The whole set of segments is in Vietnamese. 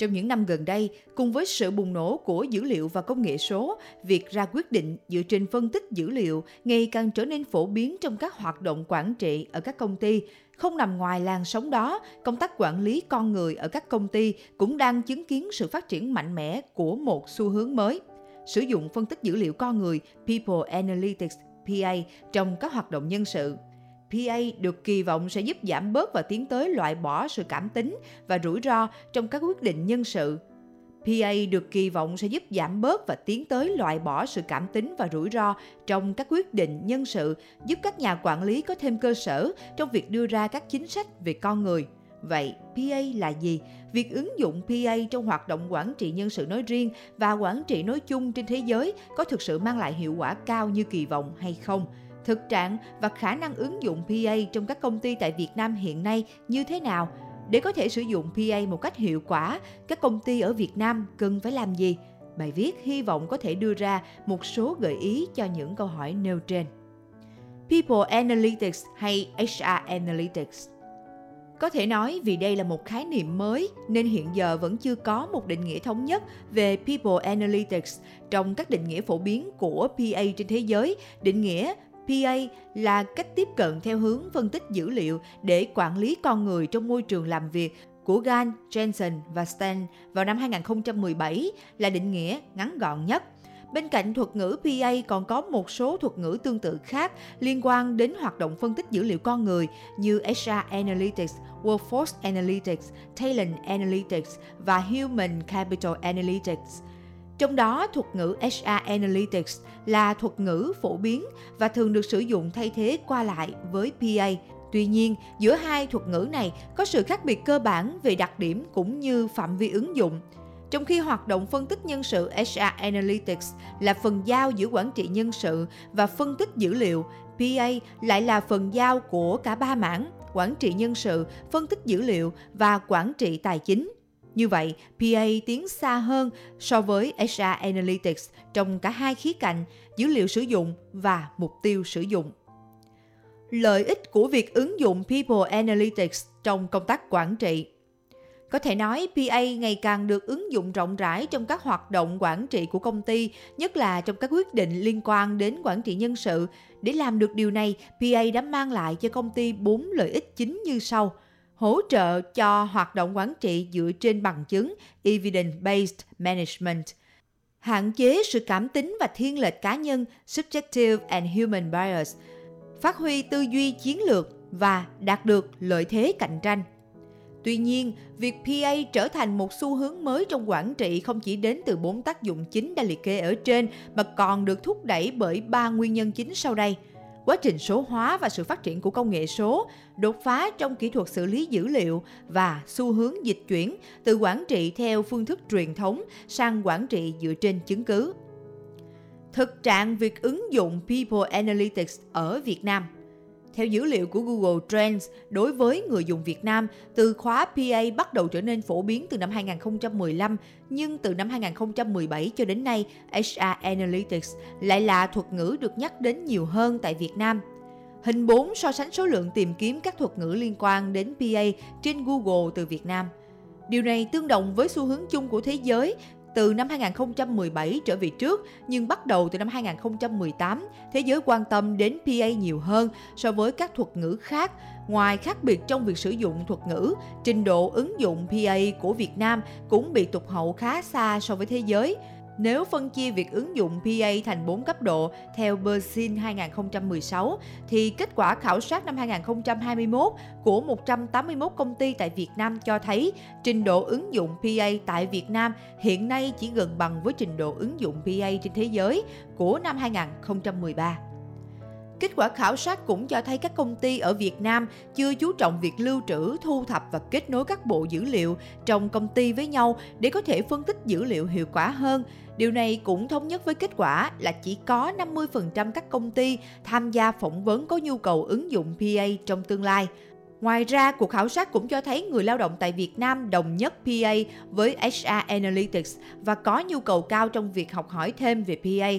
Trong những năm gần đây, cùng với sự bùng nổ của dữ liệu và công nghệ số, việc ra quyết định dựa trên phân tích dữ liệu ngày càng trở nên phổ biến trong các hoạt động quản trị ở các công ty. Không nằm ngoài làn sóng đó, công tác quản lý con người ở các công ty cũng đang chứng kiến sự phát triển mạnh mẽ của một xu hướng mới. Sử dụng phân tích dữ liệu con người People Analytics PA trong các hoạt động nhân sự. PA được kỳ vọng sẽ giúp giảm bớt và tiến tới loại bỏ sự cảm tính và rủi ro trong các quyết định nhân sự. PA được kỳ vọng sẽ giúp giảm bớt và tiến tới loại bỏ sự cảm tính và rủi ro trong các quyết định nhân sự, giúp các nhà quản lý có thêm cơ sở trong việc đưa ra các chính sách về con người. Vậy PA là gì? Việc ứng dụng PA trong hoạt động quản trị nhân sự nói riêng và quản trị nói chung trên thế giới có thực sự mang lại hiệu quả cao như kỳ vọng hay không? Thực trạng và khả năng ứng dụng PA trong các công ty tại Việt Nam hiện nay như thế nào? Để có thể sử dụng PA một cách hiệu quả, các công ty ở Việt Nam cần phải làm gì? Bài viết hy vọng có thể đưa ra một số gợi ý cho những câu hỏi nêu trên. People Analytics hay HR Analytics có thể nói vì đây là một khái niệm mới nên hiện giờ vẫn chưa có một định nghĩa thống nhất về People Analytics trong các định nghĩa phổ biến của PA trên thế giới. Định nghĩa PA là cách tiếp cận theo hướng phân tích dữ liệu để quản lý con người trong môi trường làm việc của Gan, Jensen và Stan vào năm 2017 là định nghĩa ngắn gọn nhất. Bên cạnh thuật ngữ PA còn có một số thuật ngữ tương tự khác liên quan đến hoạt động phân tích dữ liệu con người như HR Analytics, Workforce Analytics, Talent Analytics và Human Capital Analytics – trong đó, thuật ngữ HR Analytics là thuật ngữ phổ biến và thường được sử dụng thay thế qua lại với PA. Tuy nhiên, giữa hai thuật ngữ này có sự khác biệt cơ bản về đặc điểm cũng như phạm vi ứng dụng. Trong khi hoạt động phân tích nhân sự HR Analytics là phần giao giữa quản trị nhân sự và phân tích dữ liệu, PA lại là phần giao của cả ba mảng, quản trị nhân sự, phân tích dữ liệu và quản trị tài chính. Như vậy, PA tiến xa hơn so với HR Analytics trong cả hai khía cạnh dữ liệu sử dụng và mục tiêu sử dụng. Lợi ích của việc ứng dụng People Analytics trong công tác quản trị có thể nói PA ngày càng được ứng dụng rộng rãi trong các hoạt động quản trị của công ty, nhất là trong các quyết định liên quan đến quản trị nhân sự. Để làm được điều này, PA đã mang lại cho công ty bốn lợi ích chính như sau – hỗ trợ cho hoạt động quản trị dựa trên bằng chứng evidence-based management, hạn chế sự cảm tính và thiên lệch cá nhân subjective and human bias, phát huy tư duy chiến lược và đạt được lợi thế cạnh tranh. Tuy nhiên, việc PA trở thành một xu hướng mới trong quản trị không chỉ đến từ bốn tác dụng chính đã liệt kê ở trên mà còn được thúc đẩy bởi ba nguyên nhân chính sau đây – quá trình số hóa và sự phát triển của công nghệ số, đột phá trong kỹ thuật xử lý dữ liệu và xu hướng dịch chuyển từ quản trị theo phương thức truyền thống sang quản trị dựa trên chứng cứ. Thực trạng việc ứng dụng People Analytics ở Việt Nam – theo dữ liệu của Google Trends, đối với người dùng Việt Nam, từ khóa PA bắt đầu trở nên phổ biến từ năm 2015, nhưng từ năm 2017 cho đến nay, HR Analytics lại là thuật ngữ được nhắc đến nhiều hơn tại Việt Nam. Hình 4 so sánh số lượng tìm kiếm các thuật ngữ liên quan đến PA trên Google từ Việt Nam. Điều này tương đồng với xu hướng chung của thế giới từ năm 2017 trở về trước, nhưng bắt đầu từ năm 2018, thế giới quan tâm đến PA nhiều hơn so với các thuật ngữ khác. Ngoài khác biệt trong việc sử dụng thuật ngữ, trình độ ứng dụng PA của Việt Nam cũng bị tụt hậu khá xa so với thế giới. Nếu phân chia việc ứng dụng PA thành 4 cấp độ theo Bersin 2016 thì kết quả khảo sát năm 2021 của 181 công ty tại Việt Nam cho thấy trình độ ứng dụng PA tại Việt Nam hiện nay chỉ gần bằng với trình độ ứng dụng PA trên thế giới của năm 2013. Kết quả khảo sát cũng cho thấy các công ty ở Việt Nam chưa chú trọng việc lưu trữ, thu thập và kết nối các bộ dữ liệu trong công ty với nhau để có thể phân tích dữ liệu hiệu quả hơn. Điều này cũng thống nhất với kết quả là chỉ có 50% các công ty tham gia phỏng vấn có nhu cầu ứng dụng PA trong tương lai. Ngoài ra, cuộc khảo sát cũng cho thấy người lao động tại Việt Nam đồng nhất PA với HR Analytics và có nhu cầu cao trong việc học hỏi thêm về PA.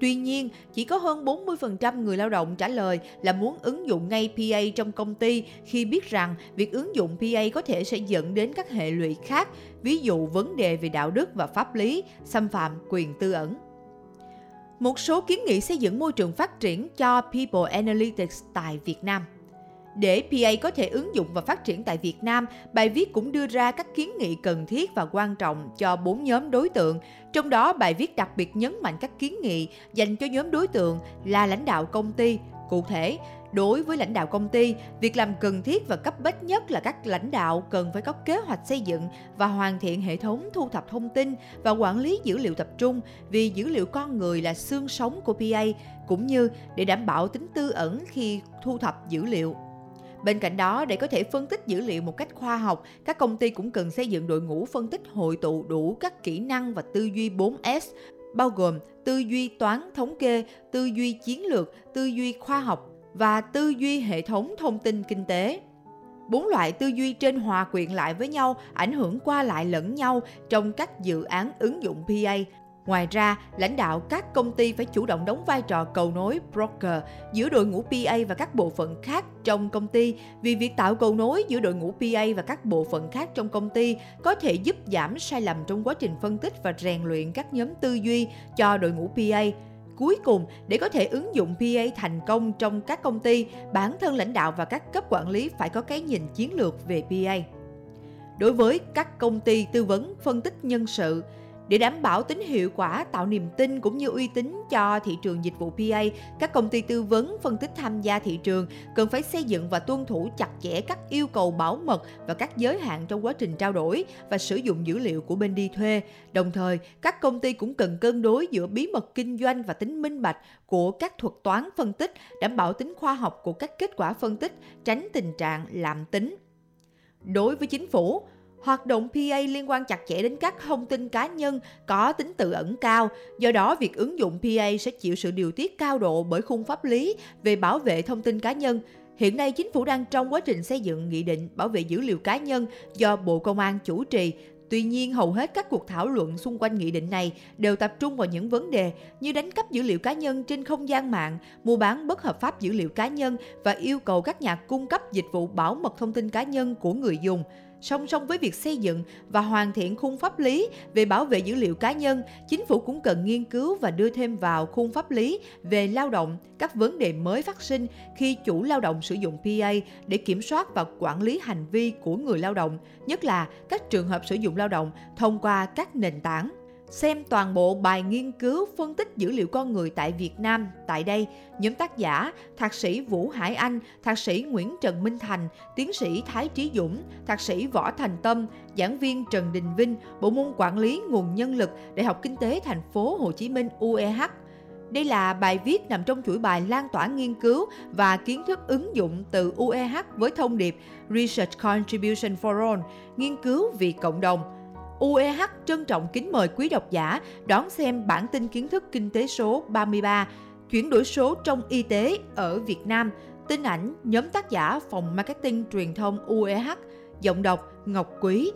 Tuy nhiên, chỉ có hơn 40% người lao động trả lời là muốn ứng dụng ngay PA trong công ty khi biết rằng việc ứng dụng PA có thể sẽ dẫn đến các hệ lụy khác, ví dụ vấn đề về đạo đức và pháp lý, xâm phạm quyền tư ẩn. Một số kiến nghị xây dựng môi trường phát triển cho People Analytics tại Việt Nam – để PA có thể ứng dụng và phát triển tại Việt Nam, bài viết cũng đưa ra các kiến nghị cần thiết và quan trọng cho bốn nhóm đối tượng. Trong đó, bài viết đặc biệt nhấn mạnh các kiến nghị dành cho nhóm đối tượng là lãnh đạo công ty. Cụ thể, đối với lãnh đạo công ty, việc làm cần thiết và cấp bách nhất là các lãnh đạo cần phải có kế hoạch xây dựng và hoàn thiện hệ thống thu thập thông tin và quản lý dữ liệu tập trung vì dữ liệu con người là xương sống của PA cũng như để đảm bảo tính tư ẩn khi thu thập dữ liệu. Bên cạnh đó, để có thể phân tích dữ liệu một cách khoa học, các công ty cũng cần xây dựng đội ngũ phân tích hội tụ đủ các kỹ năng và tư duy 4S, bao gồm tư duy toán thống kê, tư duy chiến lược, tư duy khoa học và tư duy hệ thống thông tin kinh tế. Bốn loại tư duy trên hòa quyện lại với nhau, ảnh hưởng qua lại lẫn nhau trong các dự án ứng dụng PA Ngoài ra, lãnh đạo các công ty phải chủ động đóng vai trò cầu nối broker giữa đội ngũ PA và các bộ phận khác trong công ty vì việc tạo cầu nối giữa đội ngũ PA và các bộ phận khác trong công ty có thể giúp giảm sai lầm trong quá trình phân tích và rèn luyện các nhóm tư duy cho đội ngũ PA. Cuối cùng, để có thể ứng dụng PA thành công trong các công ty, bản thân lãnh đạo và các cấp quản lý phải có cái nhìn chiến lược về PA. Đối với các công ty tư vấn phân tích nhân sự, để đảm bảo tính hiệu quả, tạo niềm tin cũng như uy tín cho thị trường dịch vụ PA, các công ty tư vấn phân tích tham gia thị trường cần phải xây dựng và tuân thủ chặt chẽ các yêu cầu bảo mật và các giới hạn trong quá trình trao đổi và sử dụng dữ liệu của bên đi thuê. Đồng thời, các công ty cũng cần cân đối giữa bí mật kinh doanh và tính minh bạch của các thuật toán phân tích, đảm bảo tính khoa học của các kết quả phân tích, tránh tình trạng lạm tính. Đối với chính phủ, Hoạt động PA liên quan chặt chẽ đến các thông tin cá nhân có tính tự ẩn cao, do đó việc ứng dụng PA sẽ chịu sự điều tiết cao độ bởi khung pháp lý về bảo vệ thông tin cá nhân. Hiện nay chính phủ đang trong quá trình xây dựng nghị định bảo vệ dữ liệu cá nhân do Bộ Công an chủ trì. Tuy nhiên, hầu hết các cuộc thảo luận xung quanh nghị định này đều tập trung vào những vấn đề như đánh cắp dữ liệu cá nhân trên không gian mạng, mua bán bất hợp pháp dữ liệu cá nhân và yêu cầu các nhà cung cấp dịch vụ bảo mật thông tin cá nhân của người dùng. Song song với việc xây dựng và hoàn thiện khung pháp lý về bảo vệ dữ liệu cá nhân, chính phủ cũng cần nghiên cứu và đưa thêm vào khung pháp lý về lao động các vấn đề mới phát sinh khi chủ lao động sử dụng PA để kiểm soát và quản lý hành vi của người lao động, nhất là các trường hợp sử dụng lao động thông qua các nền tảng. Xem toàn bộ bài nghiên cứu phân tích dữ liệu con người tại Việt Nam. Tại đây, nhóm tác giả Thạc sĩ Vũ Hải Anh, Thạc sĩ Nguyễn Trần Minh Thành, Tiến sĩ Thái Trí Dũng, Thạc sĩ Võ Thành Tâm, giảng viên Trần Đình Vinh, Bộ môn Quản lý nguồn nhân lực, Đại học Kinh tế Thành phố Hồ Chí Minh UEH. Đây là bài viết nằm trong chuỗi bài lan tỏa nghiên cứu và kiến thức ứng dụng từ UEH với thông điệp Research Contribution for All, nghiên cứu vì cộng đồng – UEH trân trọng kính mời quý độc giả đón xem bản tin kiến thức kinh tế số 33 chuyển đổi số trong y tế ở Việt Nam, tin ảnh nhóm tác giả phòng marketing truyền thông UEH, giọng đọc Ngọc Quý.